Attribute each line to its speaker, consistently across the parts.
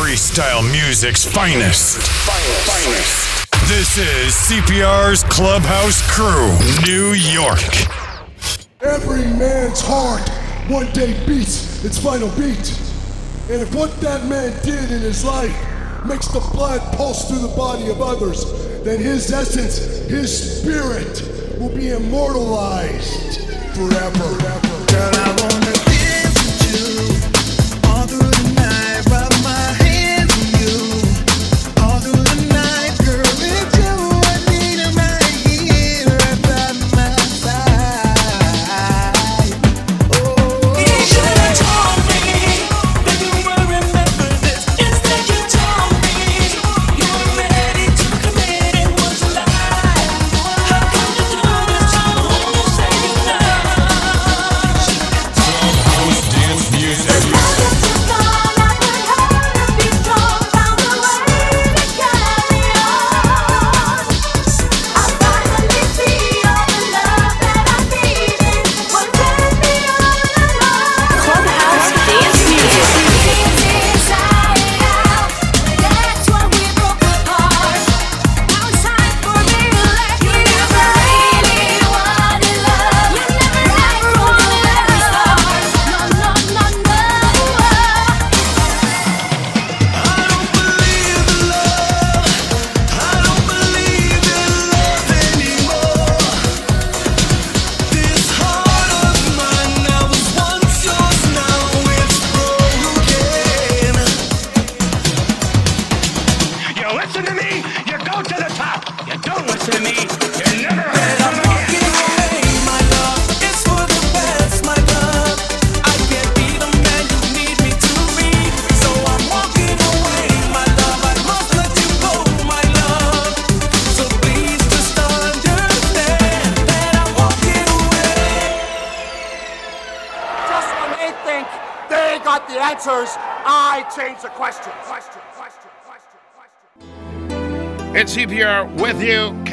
Speaker 1: freestyle music's finest. finest. finest. This is CPR's Clubhouse Crew, New York.
Speaker 2: Every man's heart one day beats its final beat. And if what that man did in his life makes the blood pulse through the body of others, then his essence, his spirit, will be immortalized forever. Girl,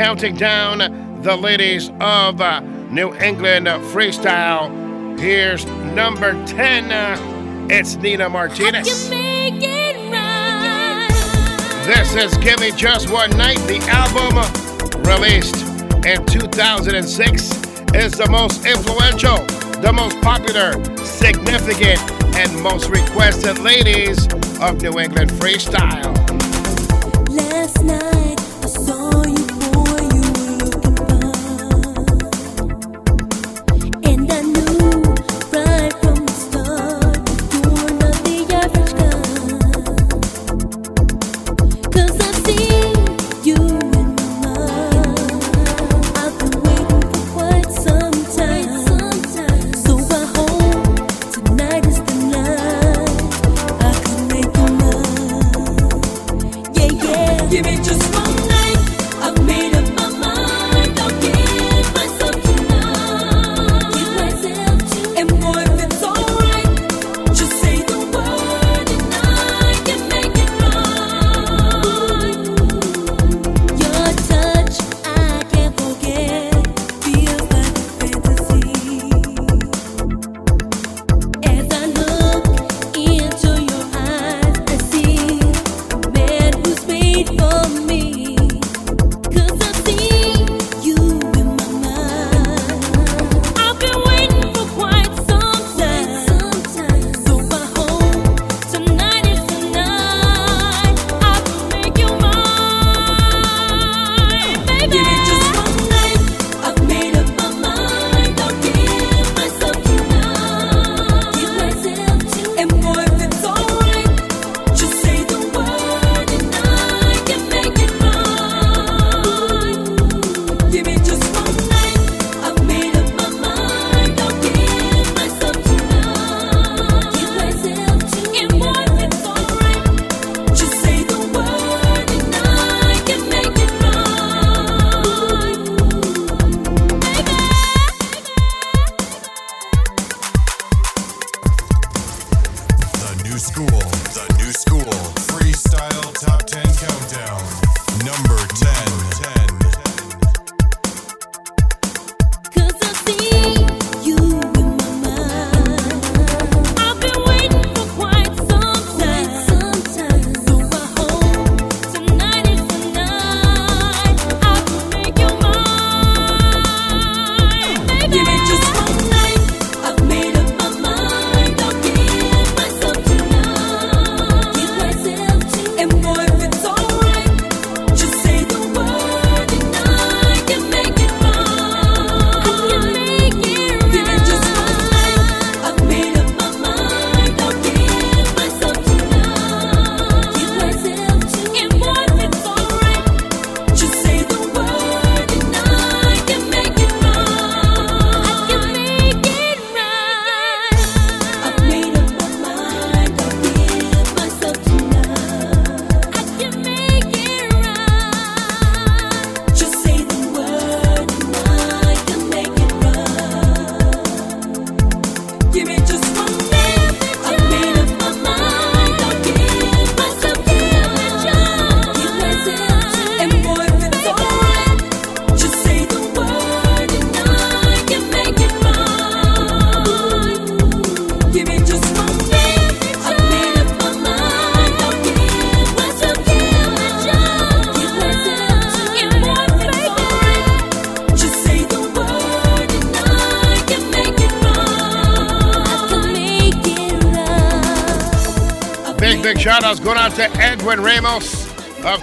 Speaker 3: counting down the ladies of uh, New England freestyle. Here's number 10. Uh, it's Nina Martinez. This is Give Me Just One Night. The album released in 2006 is the most influential, the most popular, significant, and most requested ladies of New England freestyle.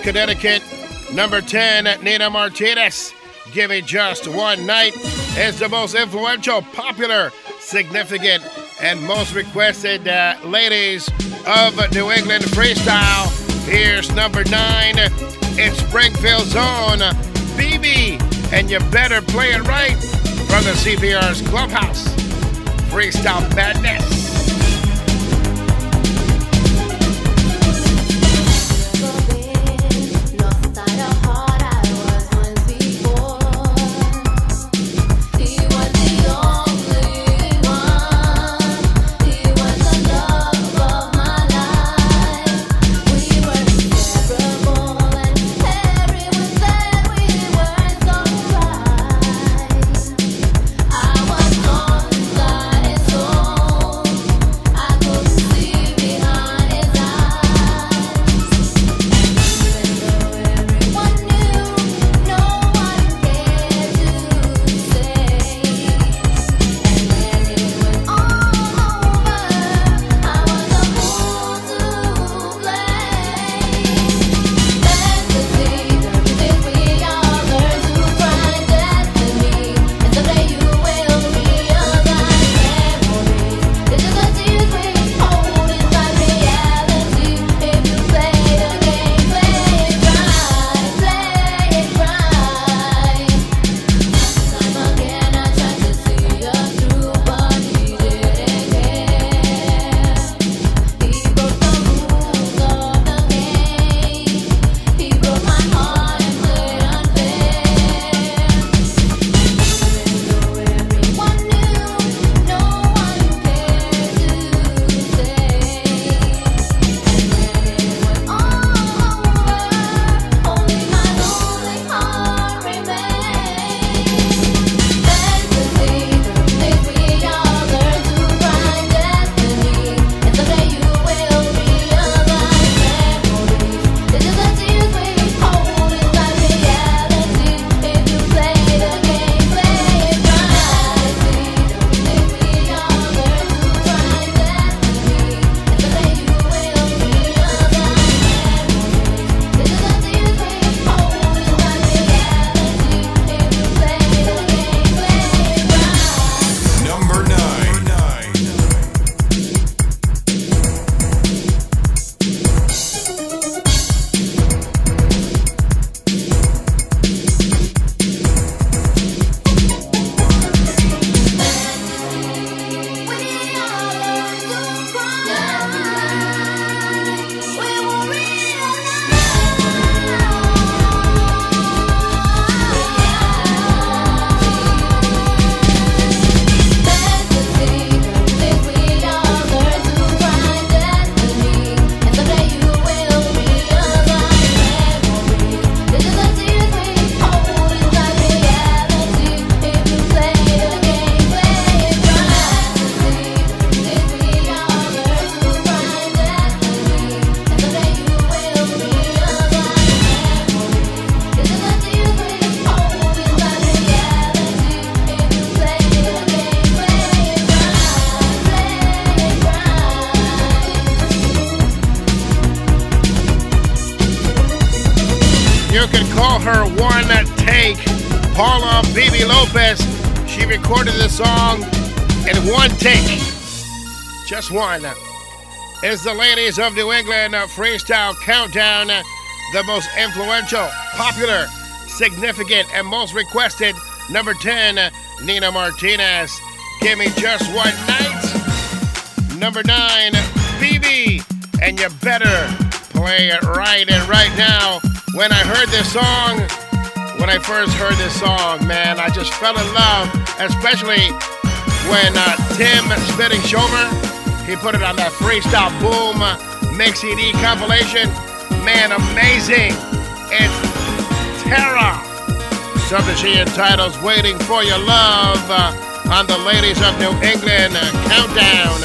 Speaker 4: Connecticut. Number 10, Nina Martinez. Give me just one night is the most influential, popular, significant, and most requested uh, ladies of New England freestyle. Here's number nine. It's Springfield's own BB, and you better play it right from the CPR's Clubhouse. Freestyle Madness. Just one is the ladies of New England uh, Freestyle Countdown, uh, the most influential, popular, significant, and most requested. Number 10, uh, Nina Martinez. Give me just one night. Number 9, BB. And you better play it right. And right now, when I heard this song, when I first heard this song, man, I just fell in love, especially when uh, Tim Spitting Shomer he put it on that Freestyle Boom Mix CD compilation. Man, amazing. It's Terra. Something she entitles Waiting for Your Love uh, on the Ladies of New England uh, Countdown.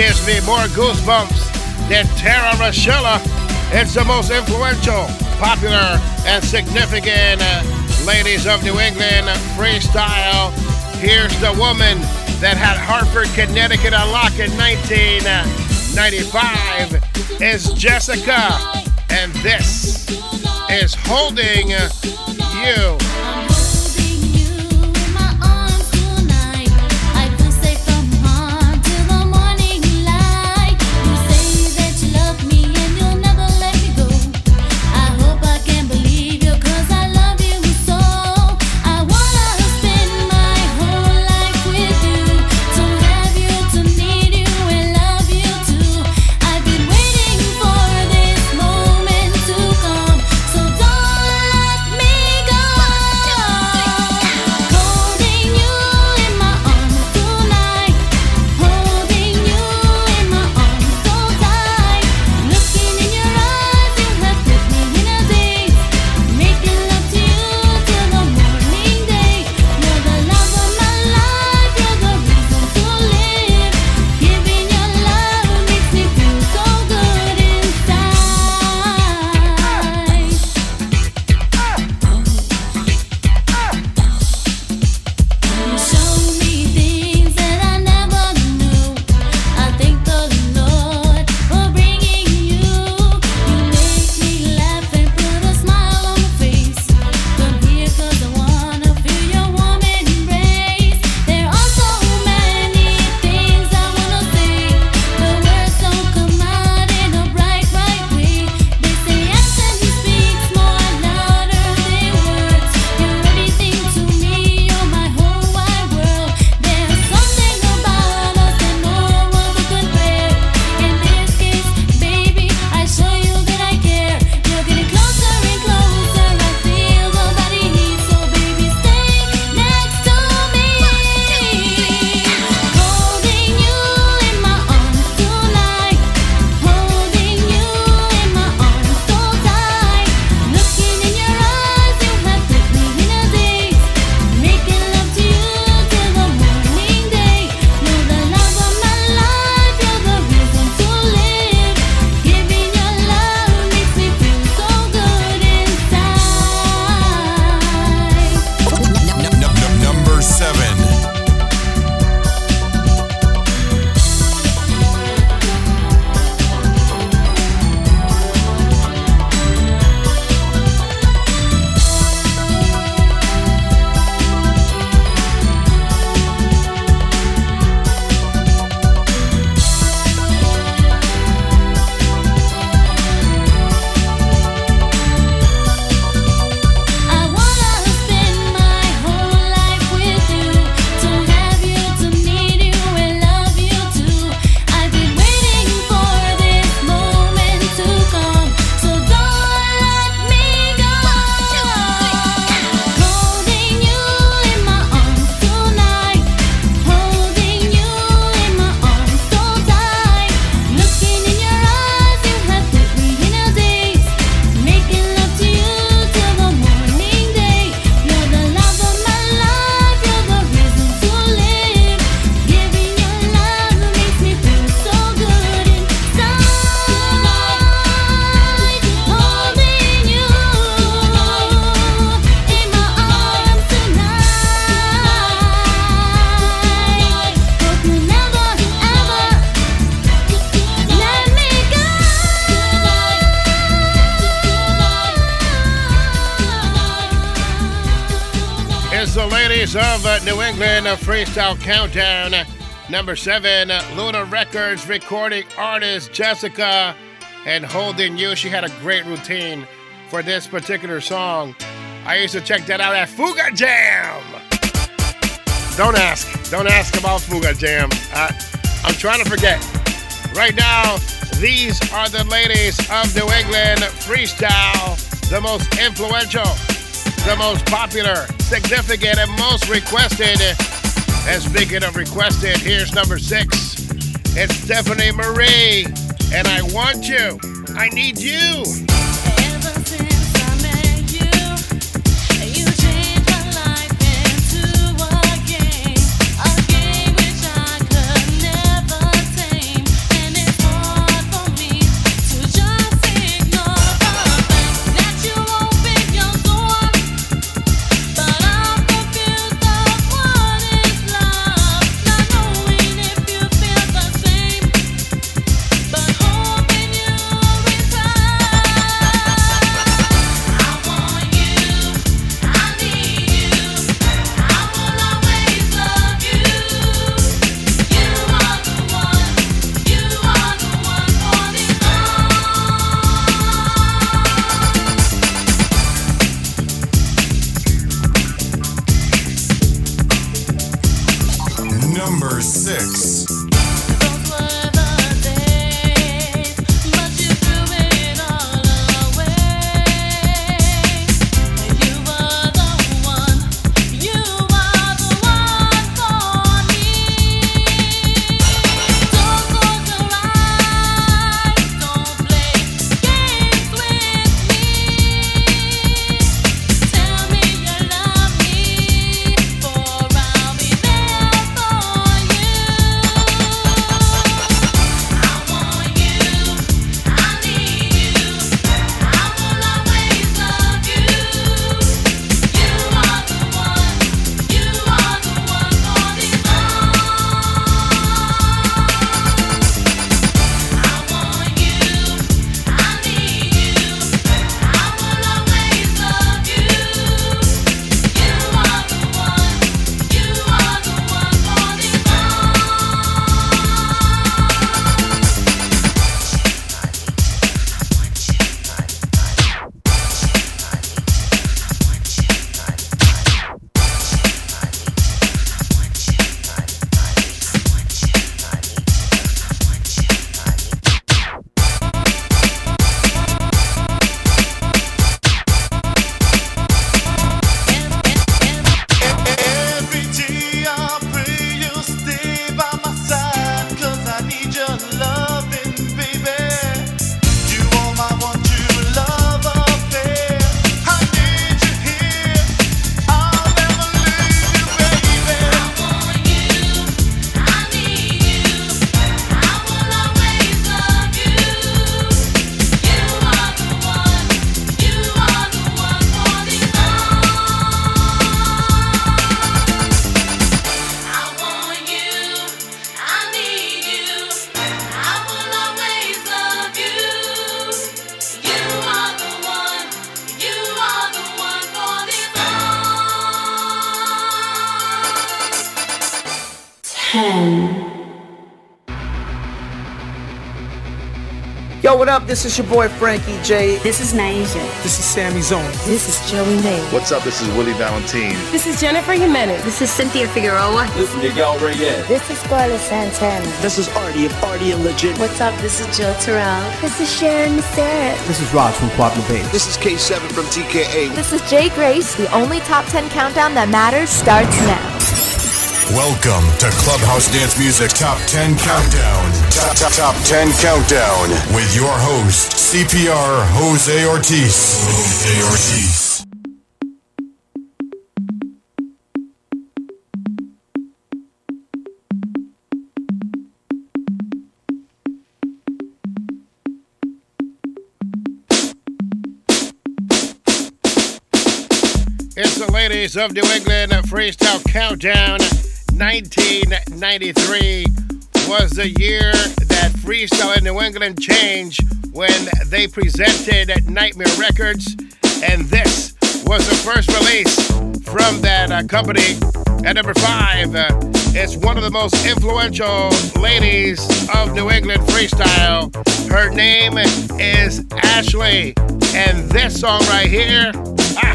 Speaker 3: Gives me more goosebumps than Tara Rashella. It's the most influential, popular, and significant uh, ladies of New England freestyle. Here's the woman that had Hartford, Connecticut on lock in 1995 is Jessica, and this is Holding You. Freestyle Countdown. Number seven, Luna Records recording artist Jessica and Holding You. She had a great routine for this particular song. I used to check that out at Fuga Jam. Don't ask. Don't ask about Fuga Jam. I'm trying to forget. Right now, these are the ladies of New England freestyle, the most influential, the most popular, significant, and most requested and speaking of requested, here's number six. It's Stephanie Marie, and I want you. I need you.
Speaker 5: This is your boy Frankie J.
Speaker 1: This is Naija.
Speaker 6: This is Sammy Zone.
Speaker 3: This is Joey May.
Speaker 7: What's up? This is Willie Valentine.
Speaker 8: This is Jennifer Jimenez.
Speaker 9: This is Cynthia Figueroa.
Speaker 10: This is Miguel Reyes.
Speaker 11: This is Scarlett Santana.
Speaker 12: This is Artie of Artie and Legit.
Speaker 13: What's up? This is Jill Terrell.
Speaker 14: This is Sharon Sarah.
Speaker 15: This is Raj from Quadra Bass.
Speaker 16: This is K7 from TKA.
Speaker 17: This is Jay Grace. The only top 10 countdown that matters starts now.
Speaker 18: Welcome to Clubhouse Dance Music Top 10 Countdown. Top, top, top 10 Countdown with your host, CPR Jose Ortiz. Jose Ortiz.
Speaker 4: It's the ladies of New England Freestyle Countdown 1993 was the year that freestyle in New England changed when they presented Nightmare Records, and this was the first release from that uh, company. At number five, uh, it's one of the most influential ladies of New England freestyle. Her name is Ashley, and this song right here, ah,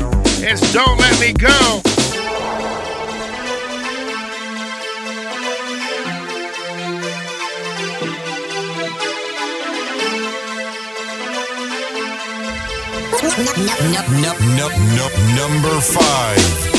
Speaker 4: Don't Let Me Go.
Speaker 18: Number five.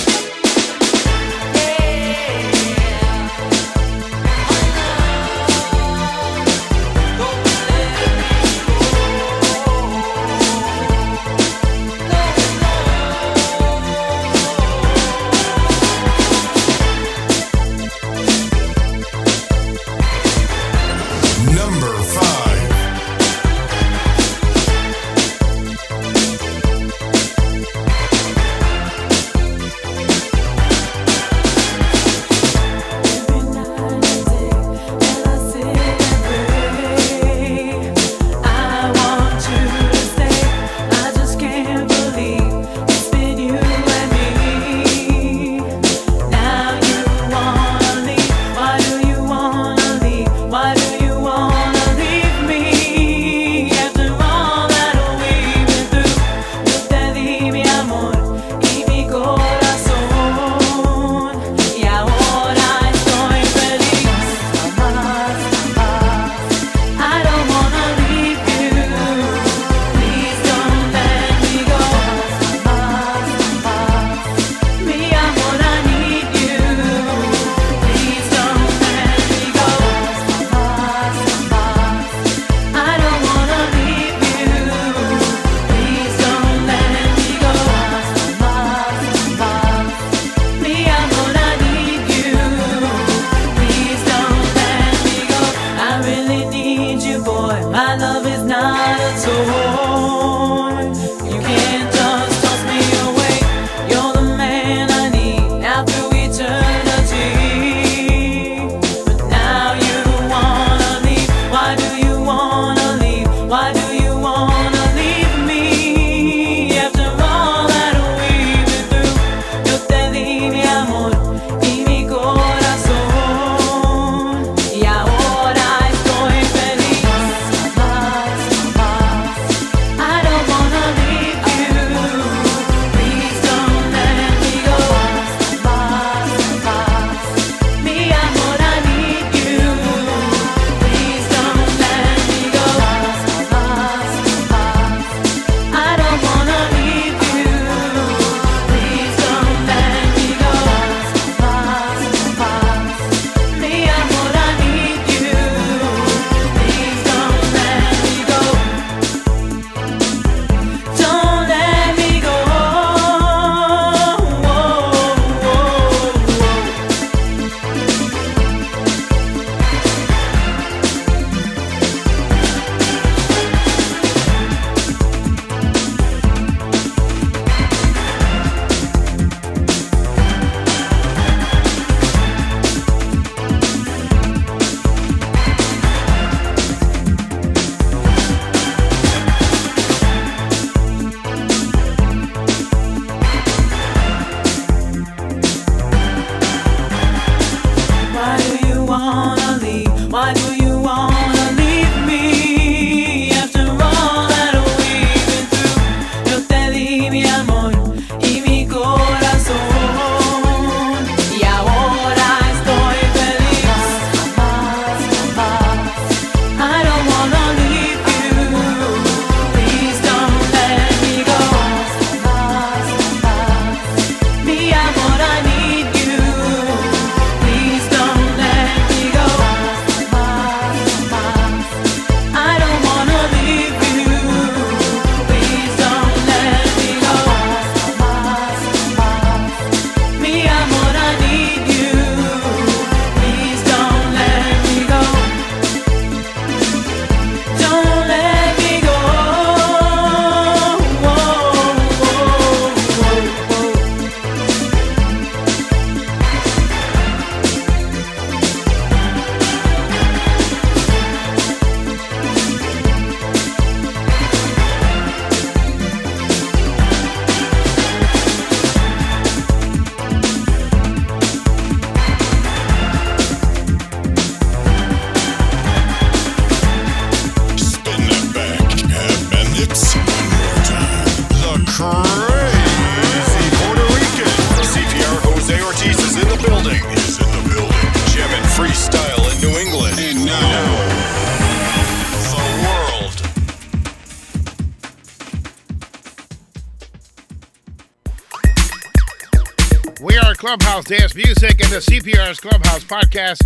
Speaker 4: Clubhouse Dance Music and the CPR's Clubhouse Podcast.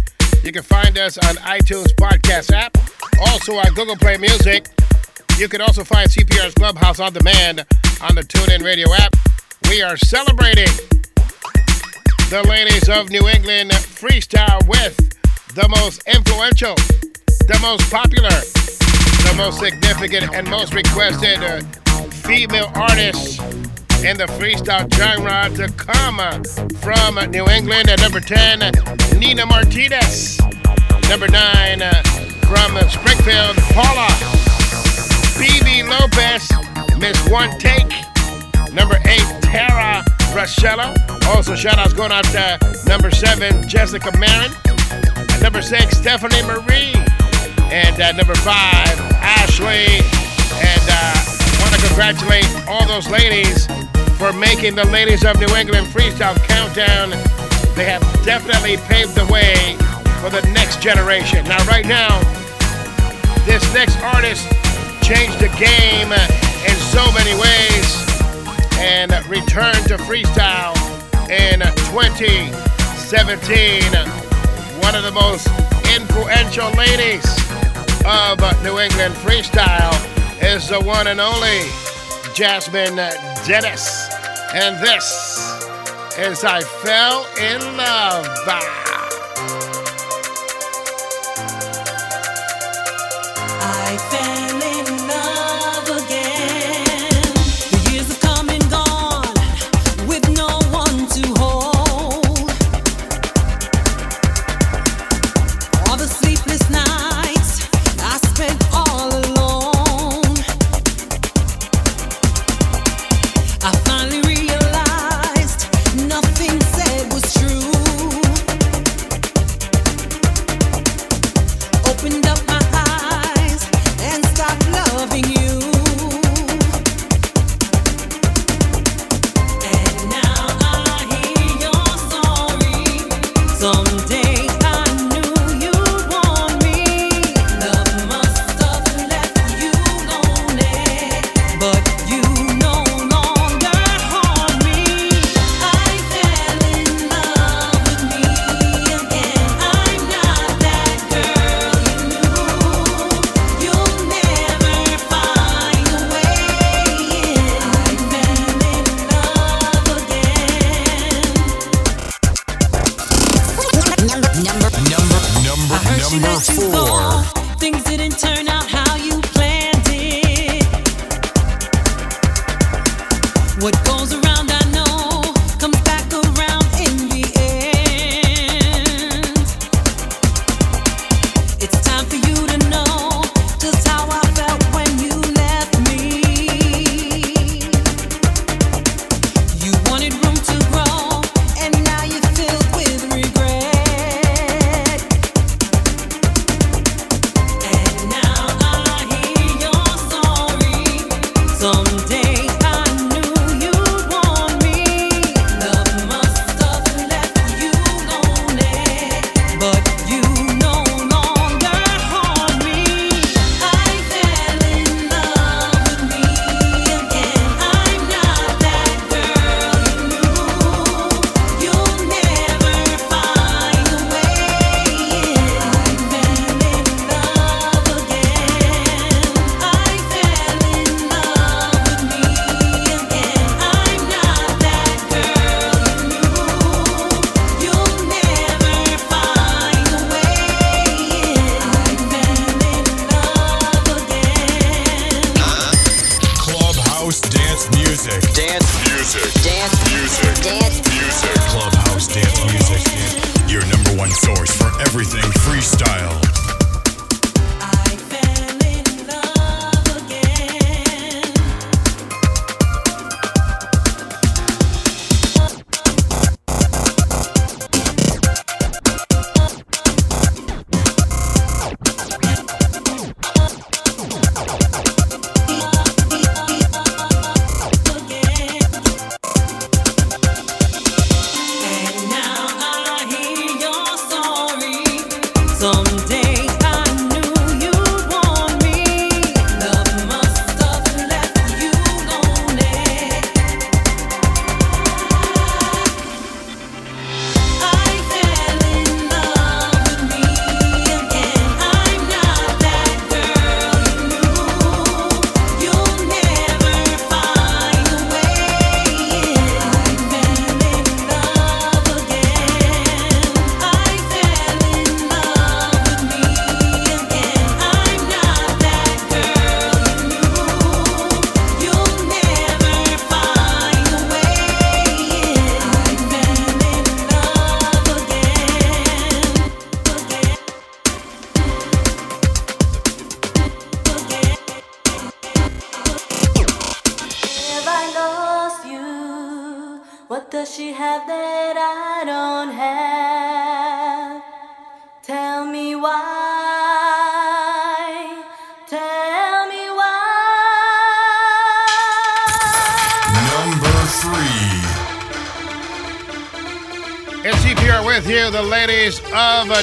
Speaker 4: You can find us on iTunes Podcast app, also on Google Play Music. You can also find CPR's Clubhouse on demand on the TuneIn Radio app. We are celebrating the ladies of New England freestyle with the most influential, the most popular, the most significant, and most requested uh, female artists in the freestyle genre to come from New England. At number 10, Nina Martinez. Number 9, uh, from Springfield, Paula. BB Lopez, Miss One Take. Number 8, Tara Rochella. Also, shout outs going out to number 7, Jessica Marin. Number 6, Stephanie Marie. And at number 5, Ashley. And uh, congratulate all those ladies for making the ladies of New England Freestyle Countdown. They have definitely paved the way for the next generation. Now, right now, this next artist changed the game in so many ways and returned to freestyle in 2017. One of the most influential ladies of New England freestyle is the one and only Jasmine Dennis. And this is I Fell in Love.
Speaker 18: I fell in love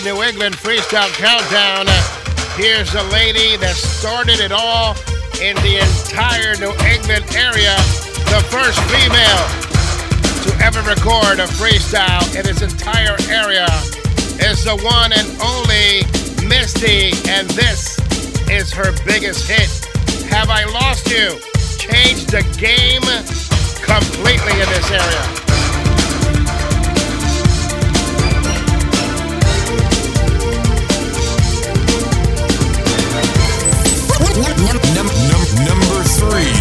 Speaker 4: New England Freestyle Countdown. Here's the lady that started it all in the entire New England area, the first female to ever record a freestyle in its entire area. Is the one and only Misty, and this is her biggest hit. Have I Lost You? Changed the game completely in this area.
Speaker 18: Number three.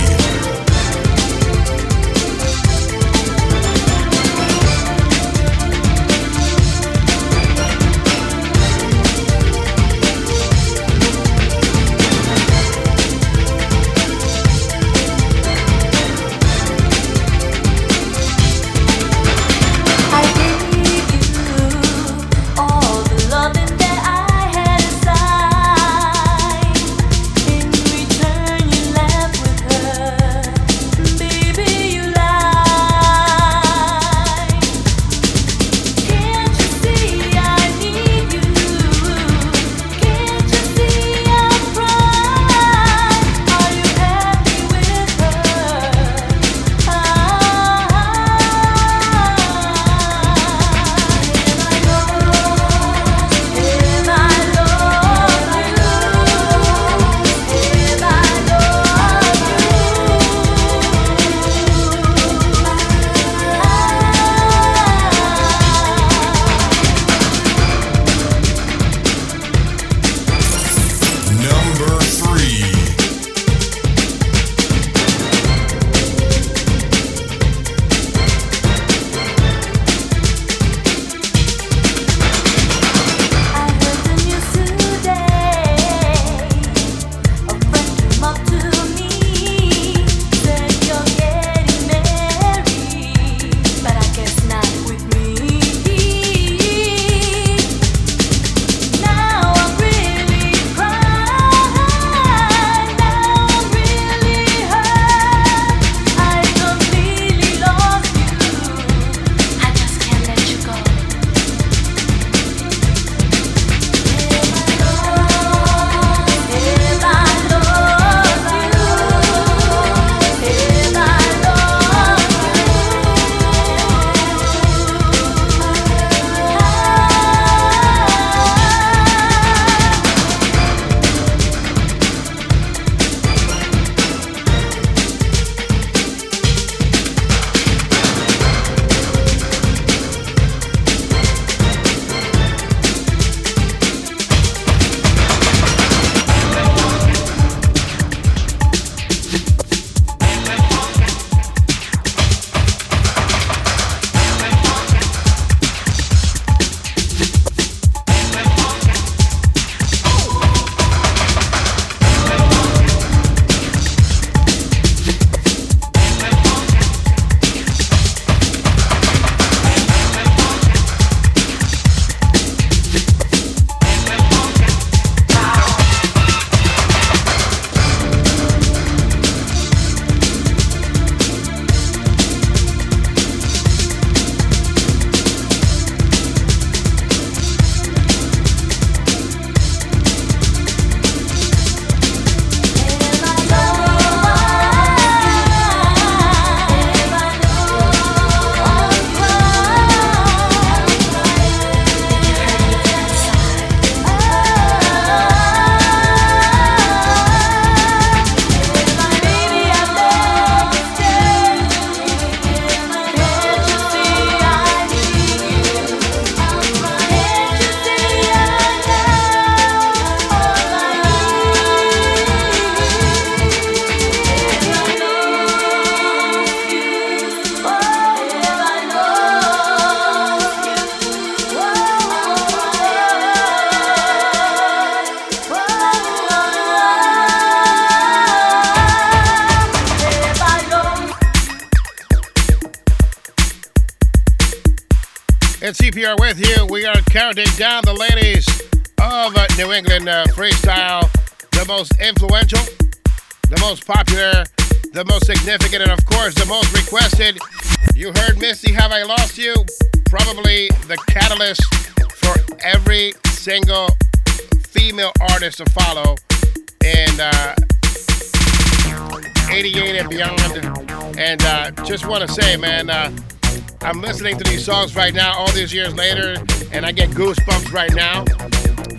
Speaker 4: Songs right now, all these years later, and I get goosebumps right now,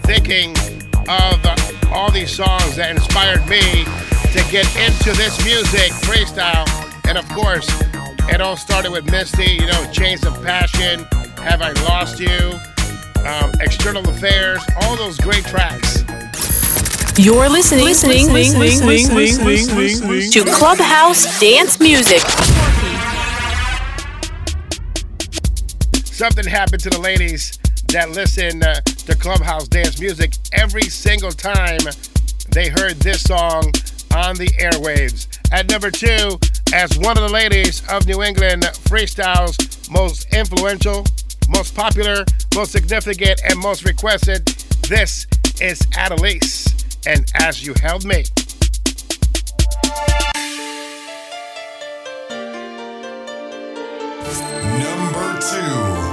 Speaker 4: thinking of uh, all these songs that inspired me to get into this music, freestyle, and of course, it all started with Misty, you know, Chains of Passion, Have I Lost You, um, External Affairs, all those great tracks.
Speaker 6: You're listening, listening, listening, listening to Clubhouse Dance Music.
Speaker 4: Something happened to the ladies that listen uh, to Clubhouse Dance Music every single time they heard this song on the airwaves. At number two, as one of the ladies of New England freestyle's most influential, most popular, most significant, and most requested, this is Adelise and As You Held Me.
Speaker 3: Number two.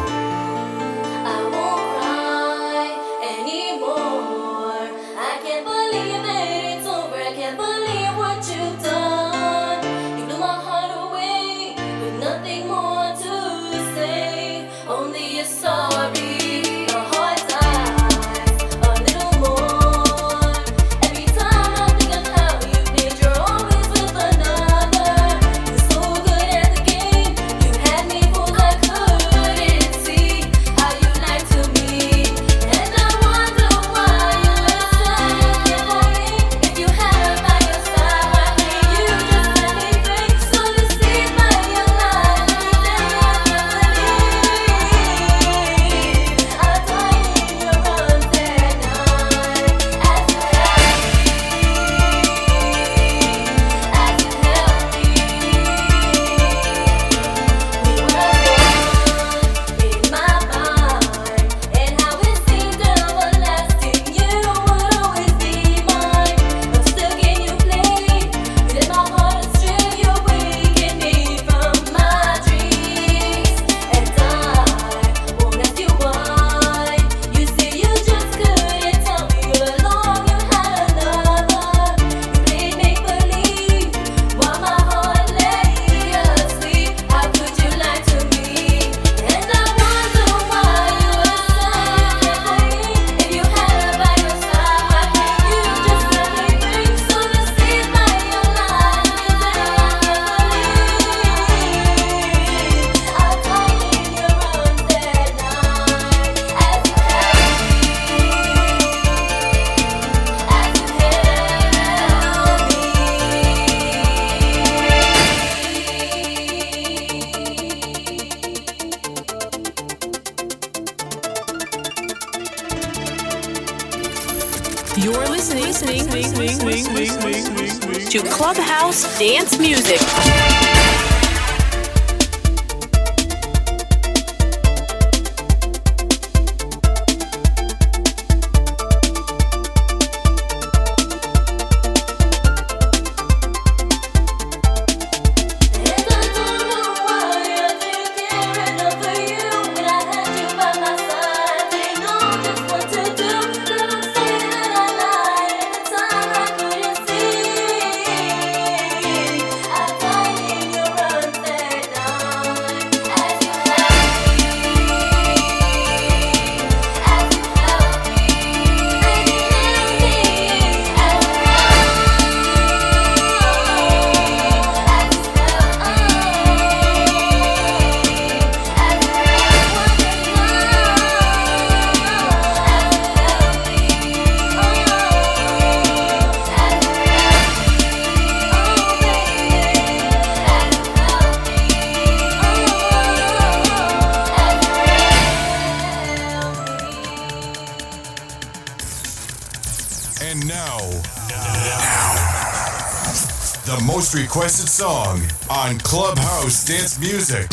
Speaker 3: Most requested song on Clubhouse Dance Music.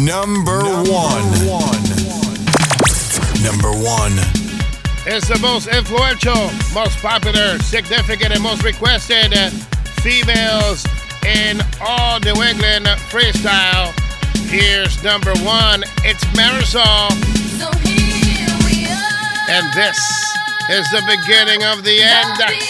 Speaker 1: Number one. Number one.
Speaker 4: It's the most influential, most popular, significant, and most requested females in all New England freestyle. Here's number one. It's Marisol. And this is the beginning of the end.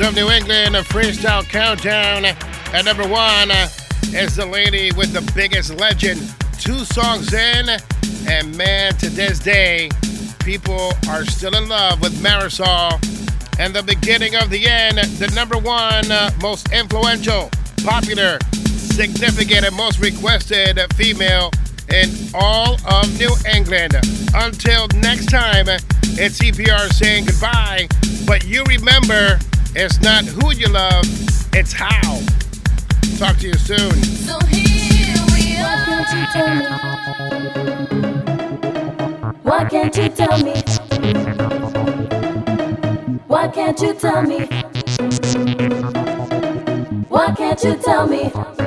Speaker 4: Of New England, a freestyle countdown. At number one uh, is the lady with the biggest legend. Two songs in, and man, to this day, people are still in love with Marisol. And the beginning of the end, the number one uh, most influential, popular, significant, and most requested female in all of New England. Until next time, it's CPR saying goodbye, but you remember it's not who you love, it's how. Talk to you soon.
Speaker 19: So here we are.
Speaker 3: Why can't you tell me? Why can't you tell me? Why can't you tell me? Why can't you tell me?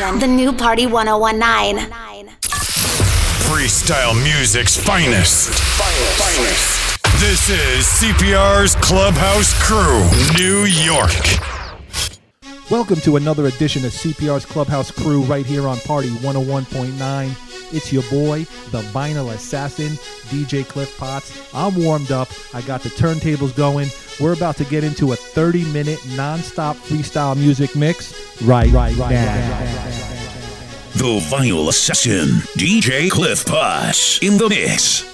Speaker 8: Station, the new Party 1019.
Speaker 1: Freestyle music's finest. Finest. This is CPR's Clubhouse Crew, New York.
Speaker 9: Welcome to another edition of CPR's Clubhouse Crew right here on Party 101.9. It's your boy, the Vinyl Assassin, DJ Cliff Potts. I'm warmed up. I got the turntables going. We're about to get into a 30 minute non-stop freestyle music mix right, right, right now.
Speaker 10: The Vinyl Assassin, DJ Cliff Potts in the mix.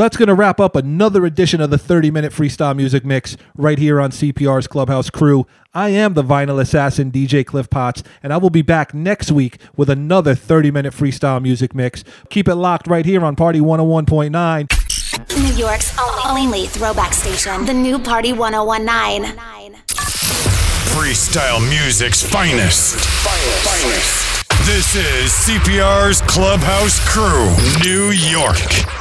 Speaker 9: that's going to wrap up another edition of the 30 minute freestyle music mix right here on CPR's Clubhouse Crew. I am the vinyl assassin, DJ Cliff Potts, and I will be back next week with another 30 minute freestyle music mix. Keep it locked right here on Party 101.9.
Speaker 8: New York's only throwback station, the new Party 1019.
Speaker 18: Freestyle music's finest. Finest. finest. This is CPR's Clubhouse Crew, New York.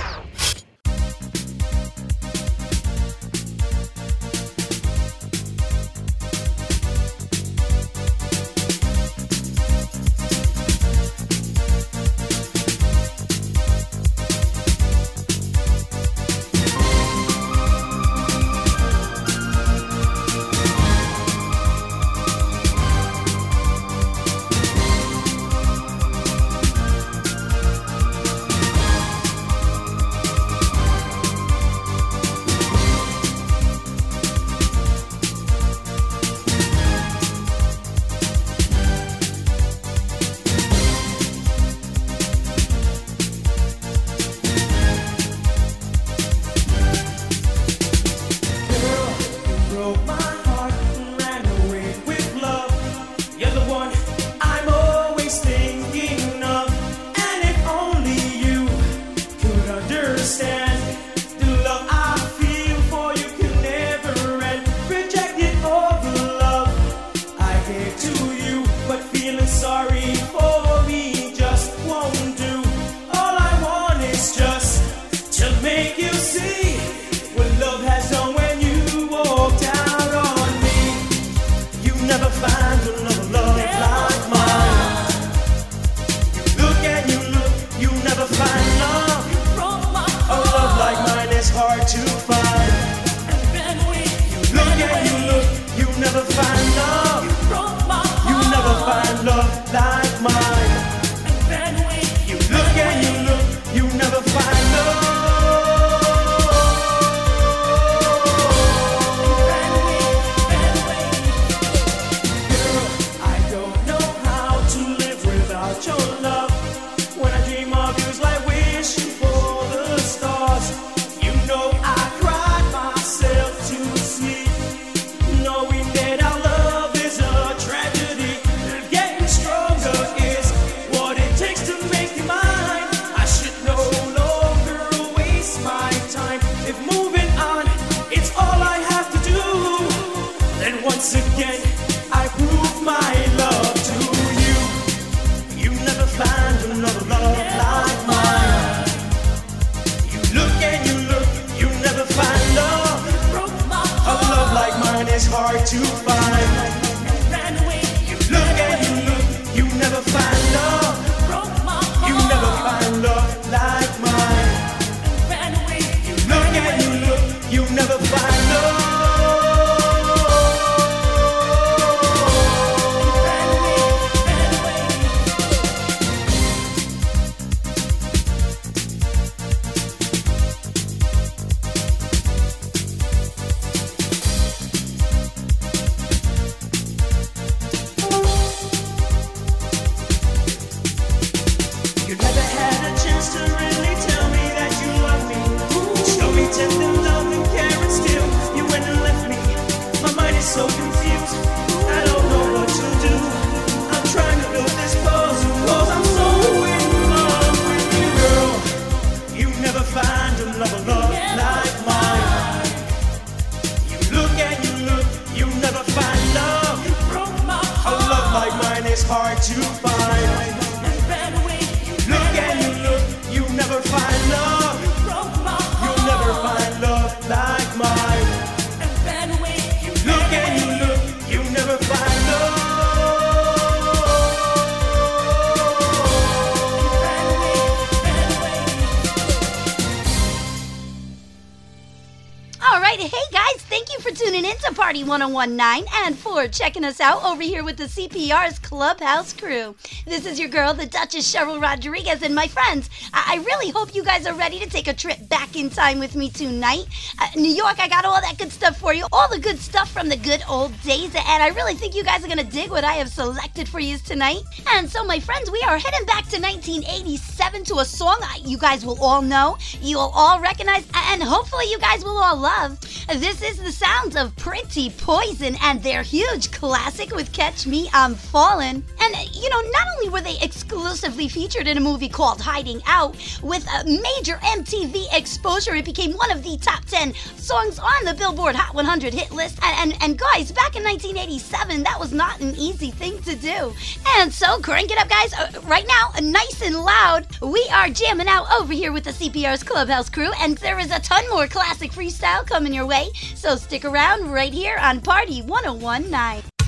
Speaker 20: 1019 and for checking us out over here with the CPR's Clubhouse crew. This is your girl, the Duchess Cheryl Rodriguez, and my friends. I, I really hope you guys are ready to take a trip back in time with me tonight. Uh, New York, I got all that good stuff for you, all the good stuff from the good old days, and I really think you guys are gonna dig what I have selected for you tonight. And so, my friends, we are heading back to 1987 to a song you guys will all know, you'll all recognize, and hopefully you guys will all love. This is the sounds of Pretty Poison and their huge classic with Catch Me I'm Falling. And, uh, you know, not only were they exclusively featured in a movie called Hiding Out, with a major MTV exposure, it became one of the top 10 songs on the Billboard Hot 100 hit list. And, and, and guys, back in 1987, that was not an easy thing to do. And so, crank it up, guys. Uh, right now, nice and loud, we are jamming out over here with the CPR's Clubhouse crew, and there is a ton more classic freestyle coming your way. So stick around right here on Party 1019.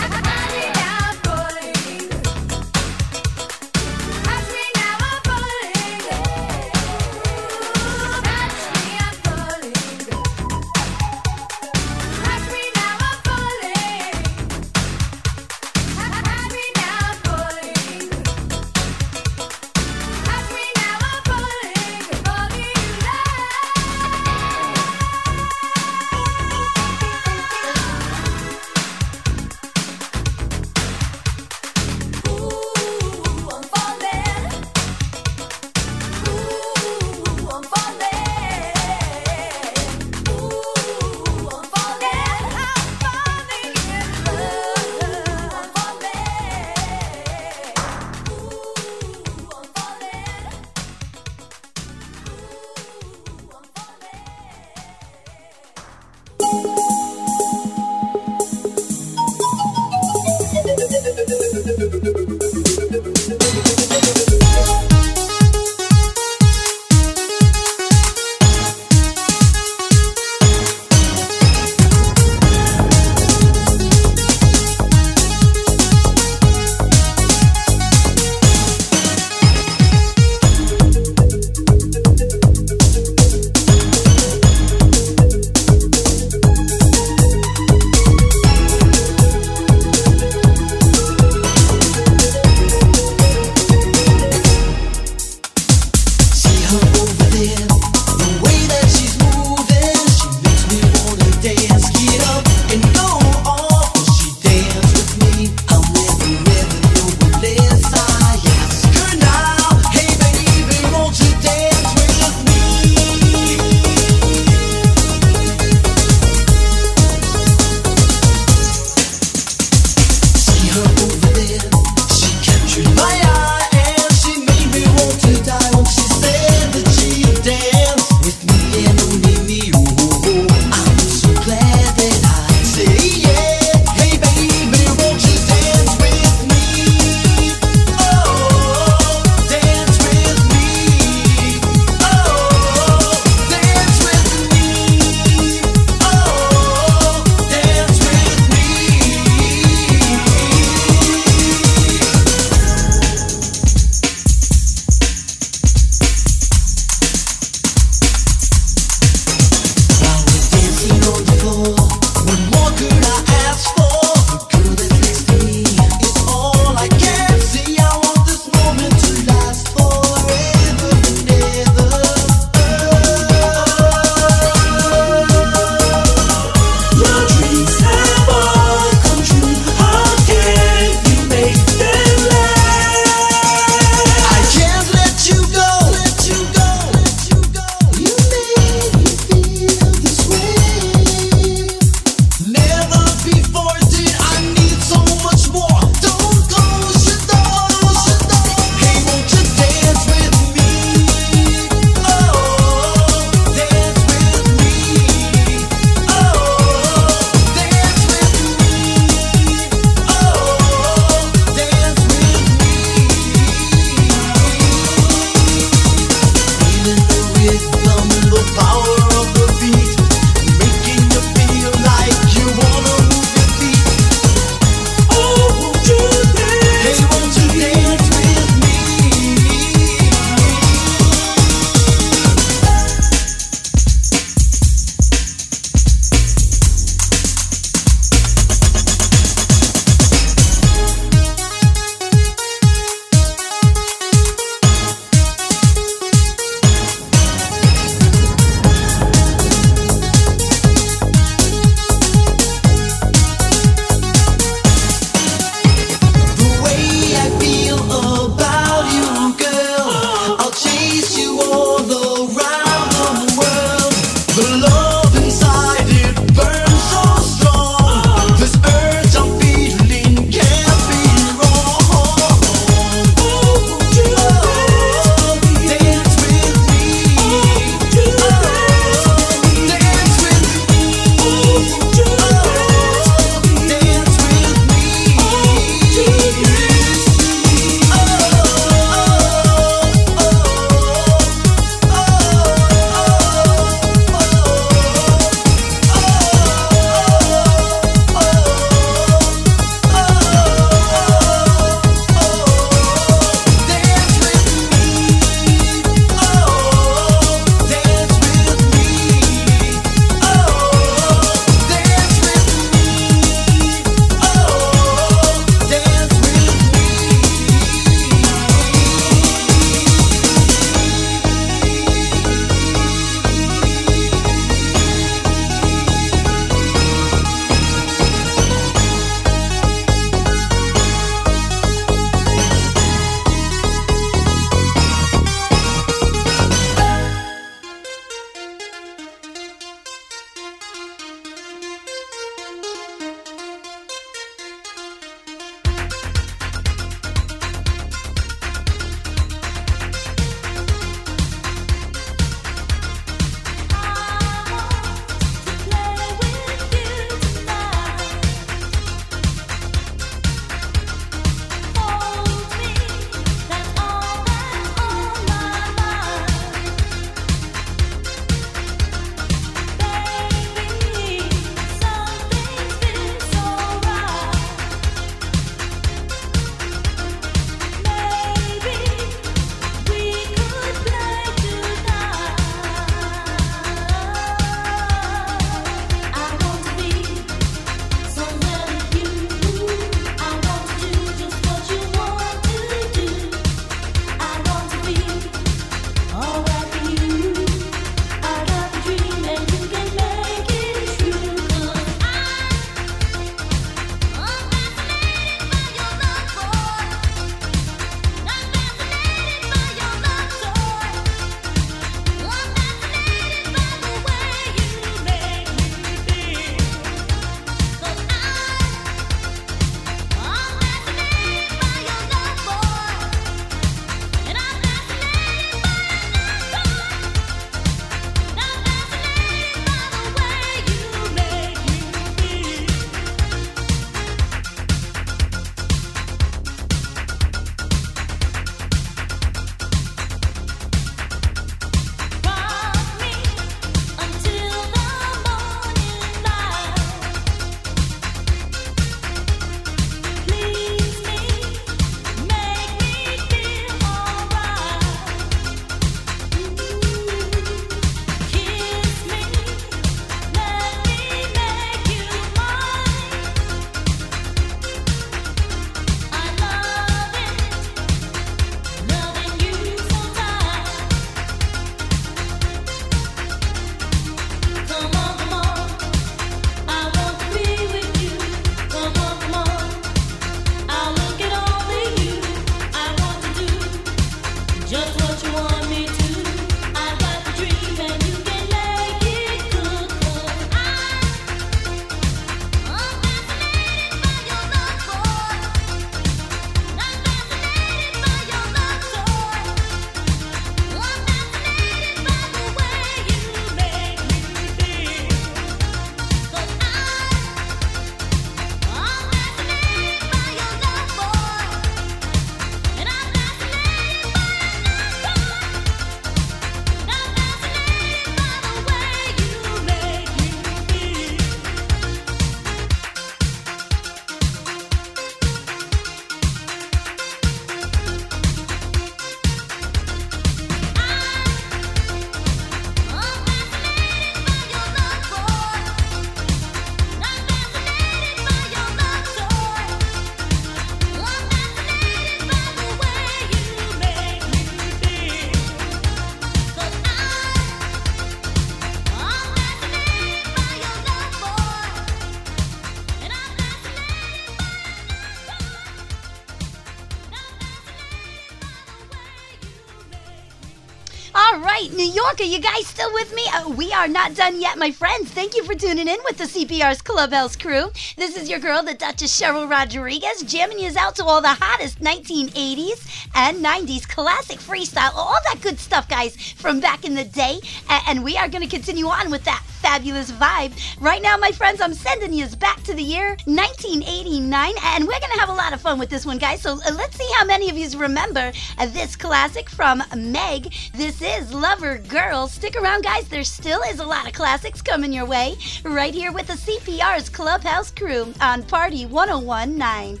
Speaker 3: York, are you guys still with me? Uh, we are not done yet, my friends. Thank you for tuning in with the CPR's Clubhouse crew. This is your girl, the Duchess Cheryl Rodriguez, jamming you out to all the hottest 1980s and 90s classic freestyle, all that good stuff, guys, from back in the day. And we are going to continue on with that fabulous vibe. Right now, my friends, I'm sending you back to the year 1989, and we're going to have a lot of fun with this one, guys. So uh, let's see how many of you remember uh, this classic from Meg. This is Lover Girl. Stick around, guys. There still is a lot of classics coming your way right here with the CPR's Clubhouse crew on Party 1019.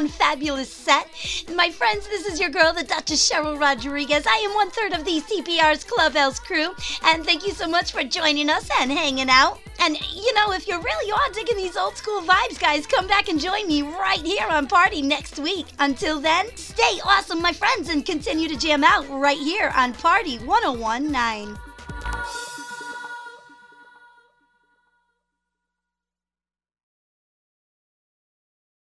Speaker 20: One fabulous set. My friends, this is your girl, the Duchess Cheryl Rodriguez. I am one third of the CPR's Clubhouse crew, and thank you so much for joining us and hanging out. And you know, if you really are digging these old school vibes, guys, come back and join me right here on Party next week. Until then, stay awesome, my friends, and continue to jam out right here on Party 1019.